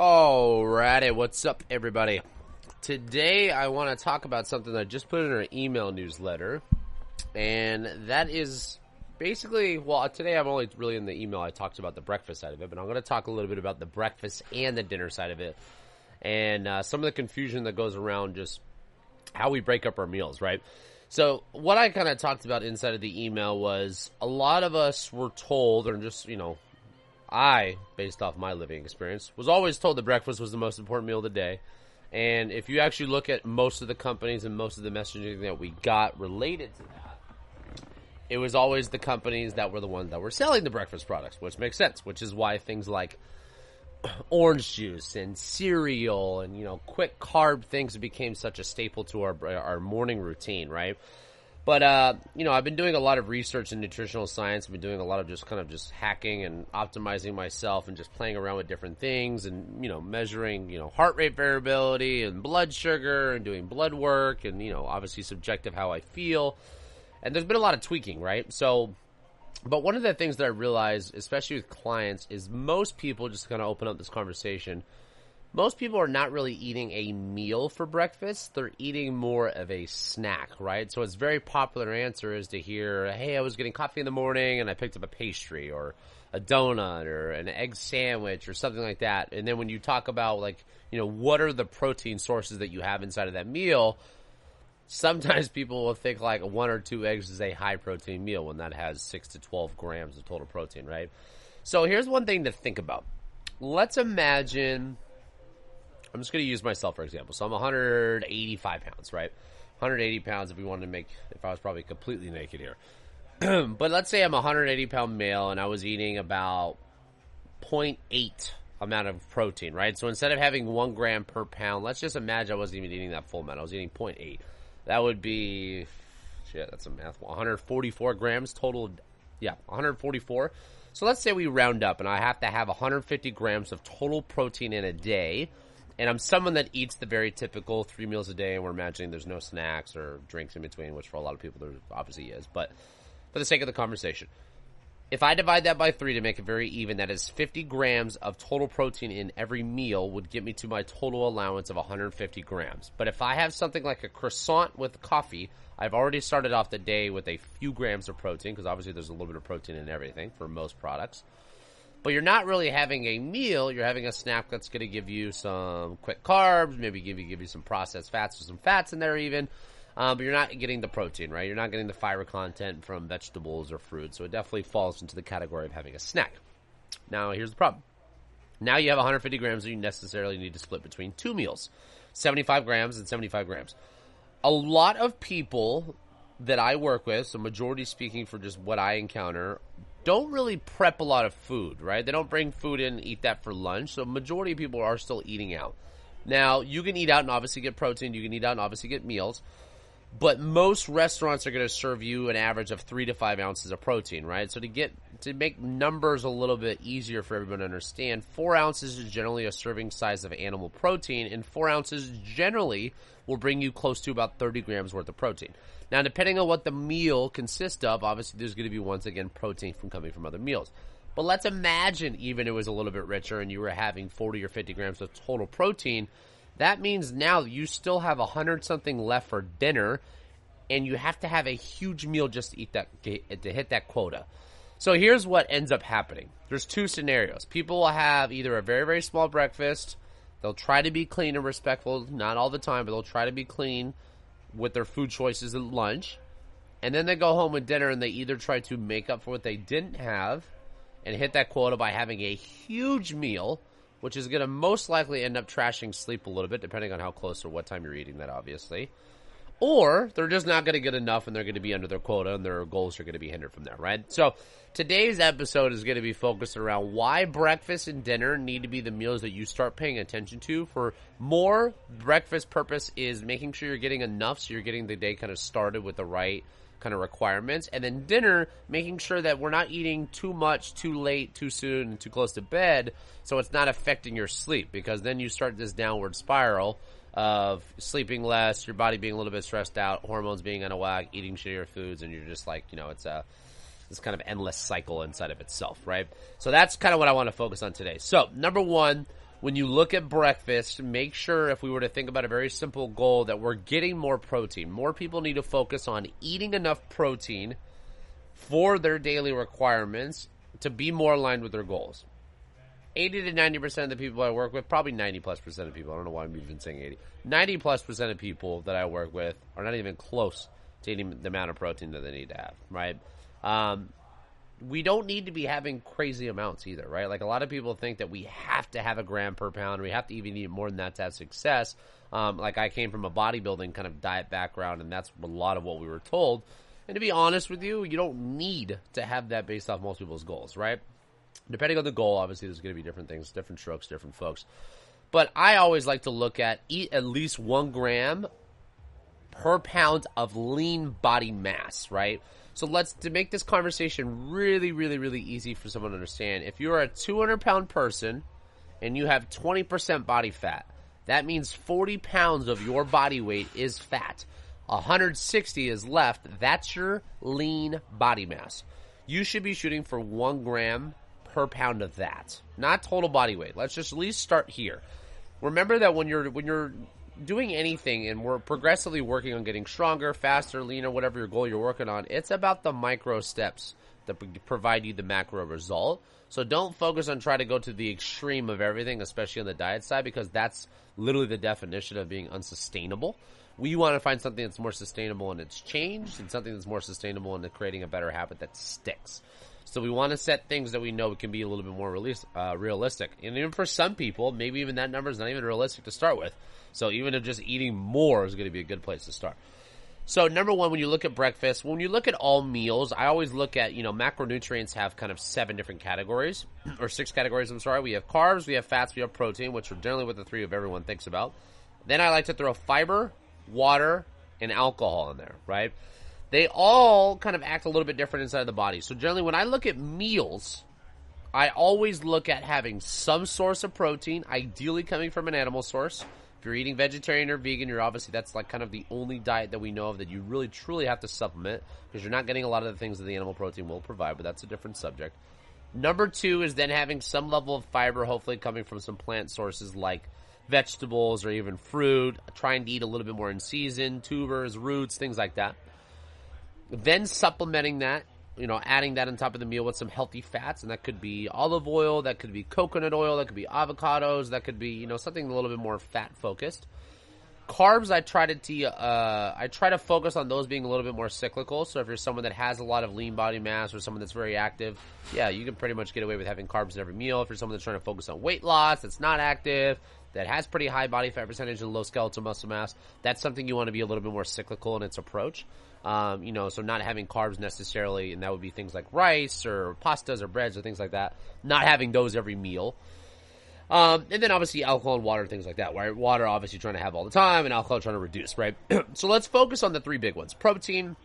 Alrighty, what's up, everybody? Today, I want to talk about something I just put in our email newsletter, and that is basically, well, today I'm only really in the email. I talked about the breakfast side of it, but I'm going to talk a little bit about the breakfast and the dinner side of it, and uh, some of the confusion that goes around just how we break up our meals, right? So, what I kind of talked about inside of the email was a lot of us were told, or just, you know, I, based off my living experience, was always told that breakfast was the most important meal of the day. And if you actually look at most of the companies and most of the messaging that we got related to that, it was always the companies that were the ones that were selling the breakfast products, which makes sense, which is why things like orange juice and cereal and, you know, quick carb things became such a staple to our, our morning routine, right? But uh, you know, I've been doing a lot of research in nutritional science. I've been doing a lot of just kind of just hacking and optimizing myself and just playing around with different things and you know measuring you know heart rate variability and blood sugar and doing blood work and you know obviously subjective how I feel. And there's been a lot of tweaking, right? So, but one of the things that I realized, especially with clients, is most people just kind of open up this conversation most people are not really eating a meal for breakfast. They're eating more of a snack, right? So it's very popular answer is to hear, Hey, I was getting coffee in the morning and I picked up a pastry or a donut or an egg sandwich or something like that. And then when you talk about like, you know, what are the protein sources that you have inside of that meal? Sometimes people will think like one or two eggs is a high protein meal when that has six to 12 grams of total protein, right? So here's one thing to think about. Let's imagine I'm just going to use myself for example. So I'm 185 pounds, right? 180 pounds if we wanted to make, if I was probably completely naked here. but let's say I'm a 180 pound male and I was eating about 0.8 amount of protein, right? So instead of having one gram per pound, let's just imagine I wasn't even eating that full amount. I was eating 0.8. That would be, shit, that's a math. 144 grams total. Yeah, 144. So let's say we round up and I have to have 150 grams of total protein in a day and I'm someone that eats the very typical three meals a day, and we're imagining there's no snacks or drinks in between, which for a lot of people there obviously is. But for the sake of the conversation, if I divide that by three to make it very even, that is 50 grams of total protein in every meal would get me to my total allowance of 150 grams. But if I have something like a croissant with coffee, I've already started off the day with a few grams of protein, because obviously there's a little bit of protein in everything for most products but you're not really having a meal. You're having a snack that's going to give you some quick carbs, maybe give you give you some processed fats or some fats in there even. Um, but you're not getting the protein, right? You're not getting the fiber content from vegetables or fruit. So it definitely falls into the category of having a snack. Now, here's the problem. Now you have 150 grams that you necessarily need to split between two meals 75 grams and 75 grams. A lot of people that I work with, so majority speaking for just what I encounter, don't really prep a lot of food, right? They don't bring food in and eat that for lunch. So majority of people are still eating out. Now, you can eat out and obviously get protein. You can eat out and obviously get meals. But most restaurants are going to serve you an average of three to five ounces of protein, right? So to get to make numbers a little bit easier for everyone to understand, four ounces is generally a serving size of animal protein, and four ounces generally will bring you close to about 30 grams worth of protein. Now, depending on what the meal consists of, obviously there's going to be once again protein from coming from other meals. But let's imagine even it was a little bit richer and you were having 40 or 50 grams of total protein. That means now you still have a 100 something left for dinner and you have to have a huge meal just to eat that to hit that quota. So here's what ends up happening. There's two scenarios. People will have either a very very small breakfast, they'll try to be clean and respectful, not all the time, but they'll try to be clean with their food choices at lunch. And then they go home with dinner and they either try to make up for what they didn't have and hit that quota by having a huge meal, which is going to most likely end up trashing sleep a little bit, depending on how close or what time you're eating that, obviously. Or they're just not going to get enough and they're going to be under their quota and their goals are going to be hindered from there, right? So today's episode is going to be focused around why breakfast and dinner need to be the meals that you start paying attention to. For more, breakfast purpose is making sure you're getting enough so you're getting the day kind of started with the right kind of requirements. And then dinner, making sure that we're not eating too much, too late, too soon, and too close to bed so it's not affecting your sleep because then you start this downward spiral of sleeping less, your body being a little bit stressed out, hormones being out of whack, eating shittier foods, and you're just like, you know, it's a this kind of endless cycle inside of itself, right? So that's kind of what I want to focus on today. So number one, when you look at breakfast, make sure if we were to think about a very simple goal that we're getting more protein. More people need to focus on eating enough protein for their daily requirements to be more aligned with their goals. 80 to 90% of the people I work with, probably 90 plus percent of people, I don't know why I'm even saying 80, 90 plus percent of people that I work with are not even close to eating the amount of protein that they need to have, right? Um, we don't need to be having crazy amounts either, right? Like a lot of people think that we have to have a gram per pound, we have to even eat more than that to have success. Um, like I came from a bodybuilding kind of diet background, and that's a lot of what we were told. And to be honest with you, you don't need to have that based off most people's goals, right? Depending on the goal, obviously, there's going to be different things, different strokes, different folks. But I always like to look at eat at least one gram per pound of lean body mass, right? So let's to make this conversation really, really, really easy for someone to understand. If you're a 200 pound person and you have 20% body fat, that means 40 pounds of your body weight is fat. 160 is left. That's your lean body mass. You should be shooting for one gram per pound of that, not total body weight. Let's just at least start here. Remember that when you're when you're doing anything and we're progressively working on getting stronger, faster, leaner, whatever your goal you're working on, it's about the micro steps that provide you the macro result. So don't focus on trying to go to the extreme of everything, especially on the diet side, because that's literally the definition of being unsustainable. We want to find something that's more sustainable and it's changed, and something that's more sustainable and creating a better habit that sticks. So we want to set things that we know can be a little bit more release, uh, realistic. And even for some people, maybe even that number is not even realistic to start with. So even if just eating more is going to be a good place to start. So number one, when you look at breakfast, when you look at all meals, I always look at, you know, macronutrients have kind of seven different categories, or six categories, I'm sorry. We have carbs, we have fats, we have protein, which are generally what the three of everyone thinks about. Then I like to throw fiber, water, and alcohol in there, right? They all kind of act a little bit different inside the body. So generally when I look at meals, I always look at having some source of protein, ideally coming from an animal source if you're eating vegetarian or vegan, you're obviously that's like kind of the only diet that we know of that you really truly have to supplement because you're not getting a lot of the things that the animal protein will provide, but that's a different subject. Number two is then having some level of fiber, hopefully coming from some plant sources like vegetables or even fruit. Trying to eat a little bit more in season, tubers, roots, things like that. Then supplementing that you know, adding that on top of the meal with some healthy fats, and that could be olive oil, that could be coconut oil, that could be avocados, that could be you know something a little bit more fat focused. Carbs, I try to uh, I try to focus on those being a little bit more cyclical. So if you're someone that has a lot of lean body mass or someone that's very active, yeah, you can pretty much get away with having carbs in every meal. If you're someone that's trying to focus on weight loss, that's not active, that has pretty high body fat percentage and low skeletal muscle mass, that's something you want to be a little bit more cyclical in its approach. Um, you know, so not having carbs necessarily, and that would be things like rice or pastas or breads or things like that. Not having those every meal. Um, and then obviously alcohol and water, things like that. Right? Water obviously trying to have all the time, and alcohol trying to reduce. Right? so let's focus on the three big ones: protein,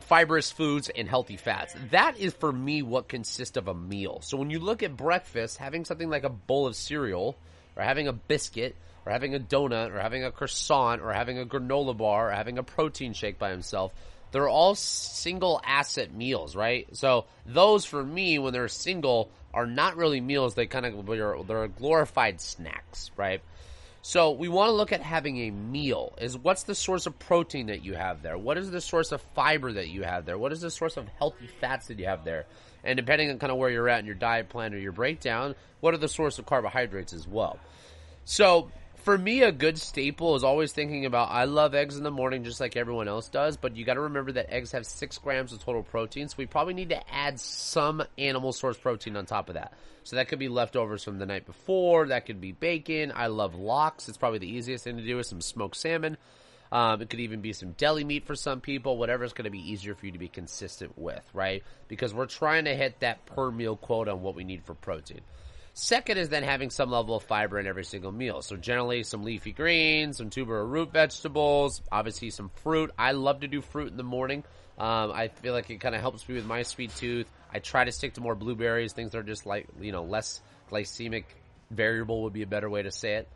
fibrous foods, and healthy fats. That is for me what consists of a meal. So when you look at breakfast, having something like a bowl of cereal, or having a biscuit, or having a donut, or having a croissant, or having a granola bar, or having a protein shake by himself they're all single asset meals, right? So those for me, when they're single, are not really meals. They kind of they're, they're glorified snacks, right? So we want to look at having a meal. Is what's the source of protein that you have there? What is the source of fiber that you have there? What is the source of healthy fats that you have there? And depending on kind of where you're at in your diet plan or your breakdown, what are the source of carbohydrates as well? So for me, a good staple is always thinking about. I love eggs in the morning, just like everyone else does. But you got to remember that eggs have six grams of total protein, so we probably need to add some animal source protein on top of that. So that could be leftovers from the night before. That could be bacon. I love lox. It's probably the easiest thing to do with some smoked salmon. Um, it could even be some deli meat for some people. Whatever is going to be easier for you to be consistent with, right? Because we're trying to hit that per meal quote on what we need for protein. Second is then having some level of fiber in every single meal. So generally some leafy greens, some tuber or root vegetables, obviously some fruit. I love to do fruit in the morning. Um, I feel like it kind of helps me with my sweet tooth. I try to stick to more blueberries, things that are just like, you know, less glycemic variable would be a better way to say it.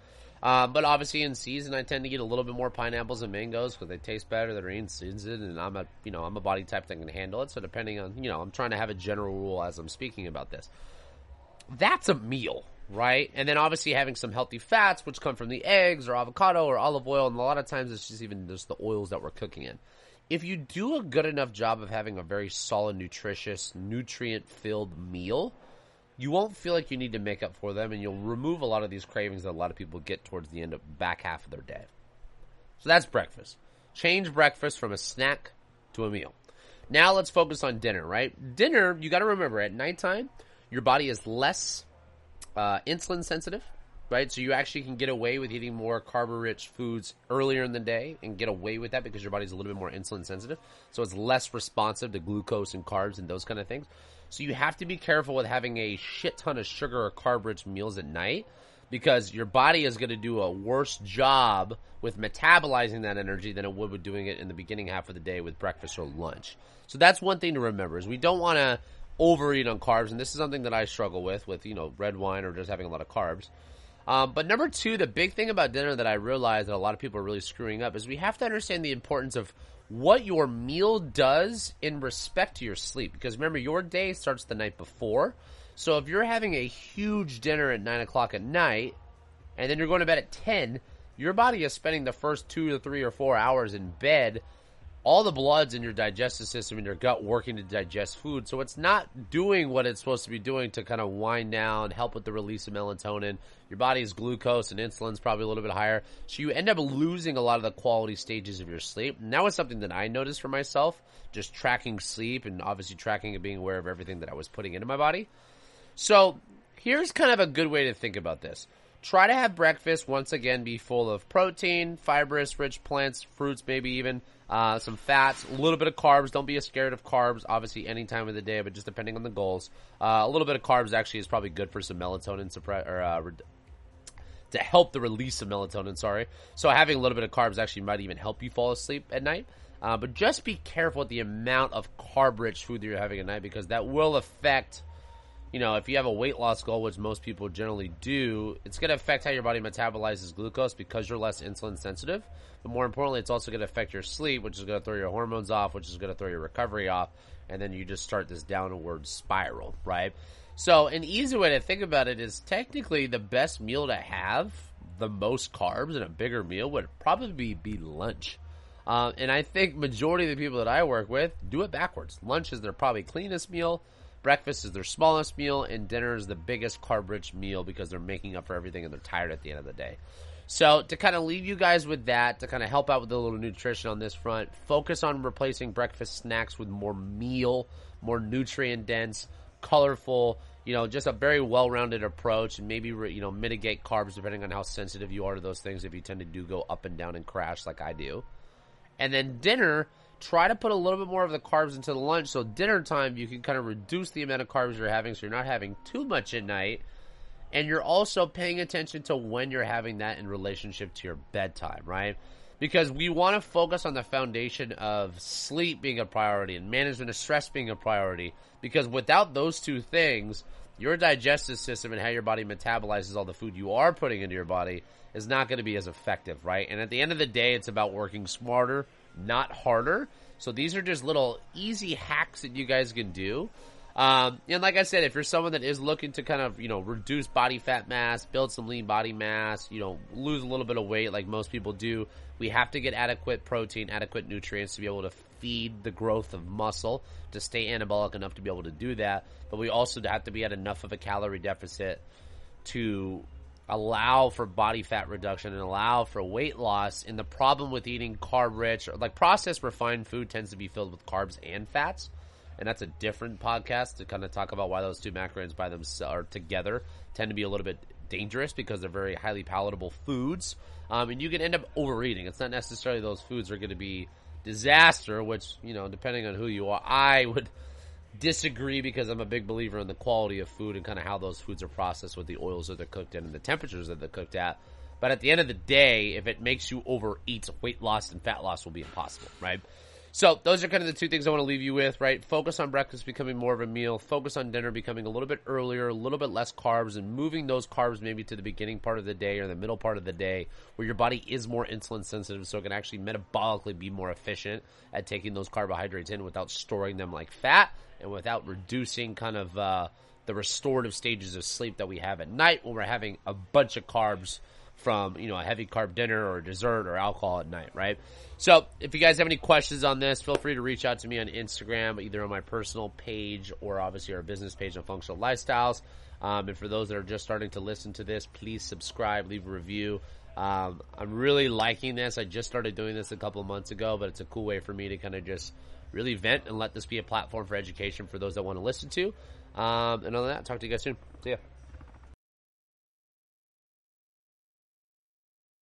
Um, but obviously in season, I tend to get a little bit more pineapples and mangoes because they taste better. They're in season, and I'm a you know I'm a body type that can handle it. So depending on you know I'm trying to have a general rule as I'm speaking about this that's a meal, right? And then obviously having some healthy fats, which come from the eggs or avocado or olive oil, and a lot of times it's just even just the oils that we're cooking in. If you do a good enough job of having a very solid, nutritious, nutrient filled meal, you won't feel like you need to make up for them, and you'll remove a lot of these cravings that a lot of people get towards the end of back half of their day. So that's breakfast. Change breakfast from a snack to a meal. Now let's focus on dinner, right? Dinner, you got to remember at nighttime, your body is less uh, insulin sensitive, right? So you actually can get away with eating more carb rich foods earlier in the day and get away with that because your body's a little bit more insulin sensitive. So it's less responsive to glucose and carbs and those kind of things. So you have to be careful with having a shit ton of sugar or carb rich meals at night because your body is going to do a worse job with metabolizing that energy than it would with doing it in the beginning half of the day with breakfast or lunch. So that's one thing to remember is we don't want to overeat on carbs, and this is something that I struggle with with you know red wine or just having a lot of carbs. Um, but number two, the big thing about dinner that I realize that a lot of people are really screwing up is we have to understand the importance of what your meal does in respect to your sleep. Because remember, your day starts the night before. So if you're having a huge dinner at nine o'clock at night, and then you're going to bed at ten, your body is spending the first two to three or four hours in bed all the blood's in your digestive system in your gut working to digest food. So it's not doing what it's supposed to be doing to kind of wind down, help with the release of melatonin. Your body's glucose and insulin's probably a little bit higher. So you end up losing a lot of the quality stages of your sleep. And that was something that I noticed for myself, just tracking sleep and obviously tracking and being aware of everything that I was putting into my body. So here's kind of a good way to think about this. Try to have breakfast once again be full of protein, fibrous, rich plants, fruits, maybe even uh, some fats, a little bit of carbs. Don't be scared of carbs, obviously, any time of the day, but just depending on the goals. Uh, a little bit of carbs actually is probably good for some melatonin suppress or uh, to help the release of melatonin. Sorry, so having a little bit of carbs actually might even help you fall asleep at night. Uh, but just be careful with the amount of carb-rich food that you're having at night because that will affect you know, if you have a weight loss goal, which most people generally do, it's going to affect how your body metabolizes glucose because you're less insulin sensitive. But more importantly, it's also going to affect your sleep, which is going to throw your hormones off, which is going to throw your recovery off. And then you just start this downward spiral, right? So, an easy way to think about it is technically the best meal to have, the most carbs in a bigger meal would probably be, be lunch. Uh, and I think majority of the people that I work with do it backwards. Lunch is their probably cleanest meal. Breakfast is their smallest meal, and dinner is the biggest carb rich meal because they're making up for everything and they're tired at the end of the day. So, to kind of leave you guys with that, to kind of help out with a little nutrition on this front, focus on replacing breakfast snacks with more meal, more nutrient dense, colorful, you know, just a very well rounded approach, and maybe, you know, mitigate carbs depending on how sensitive you are to those things if you tend to do go up and down and crash like I do. And then dinner, try to put a little bit more of the carbs into the lunch. So dinner time you can kind of reduce the amount of carbs you're having so you're not having too much at night. And you're also paying attention to when you're having that in relationship to your bedtime right? Because we want to focus on the foundation of sleep being a priority and management of stress being a priority. Because without those two things your digestive system and how your body metabolizes all the food you are putting into your body is not going to be as effective right? And at the end of the day it's about working smarter not harder. So these are just little easy hacks that you guys can do. Um, and like I said, if you're someone that is looking to kind of, you know, reduce body fat mass, build some lean body mass, you know, lose a little bit of weight like most people do, we have to get adequate protein, adequate nutrients to be able to feed the growth of muscle to stay anabolic enough to be able to do that. But we also have to be at enough of a calorie deficit to allow for body fat reduction and allow for weight loss. And the problem with eating carb rich, or like processed refined food, tends to be filled with carbs and fats. And that's a different podcast to kind of talk about why those two macros by themselves are together tend to be a little bit dangerous because they're very highly palatable foods. Um, and you can end up overeating. It's not necessarily those foods are going to be disaster, which, you know, depending on who you are, I would disagree because I'm a big believer in the quality of food and kind of how those foods are processed with the oils that they're cooked in and the temperatures that they're cooked at. But at the end of the day, if it makes you overeat, weight loss and fat loss will be impossible, right? So those are kind of the two things I want to leave you with, right? Focus on breakfast becoming more of a meal. Focus on dinner becoming a little bit earlier, a little bit less carbs, and moving those carbs maybe to the beginning part of the day or the middle part of the day where your body is more insulin sensitive so it can actually metabolically be more efficient at taking those carbohydrates in without storing them like fat without reducing kind of uh, the restorative stages of sleep that we have at night when we're having a bunch of carbs from you know a heavy carb dinner or dessert or alcohol at night, right? So if you guys have any questions on this, feel free to reach out to me on Instagram, either on my personal page or obviously our business page on Functional Lifestyles. Um, and for those that are just starting to listen to this, please subscribe, leave a review. Um, I'm really liking this. I just started doing this a couple months ago, but it's a cool way for me to kind of just really vent and let this be a platform for education for those that want to listen to. Um, and other than that, talk to you guys soon. See ya.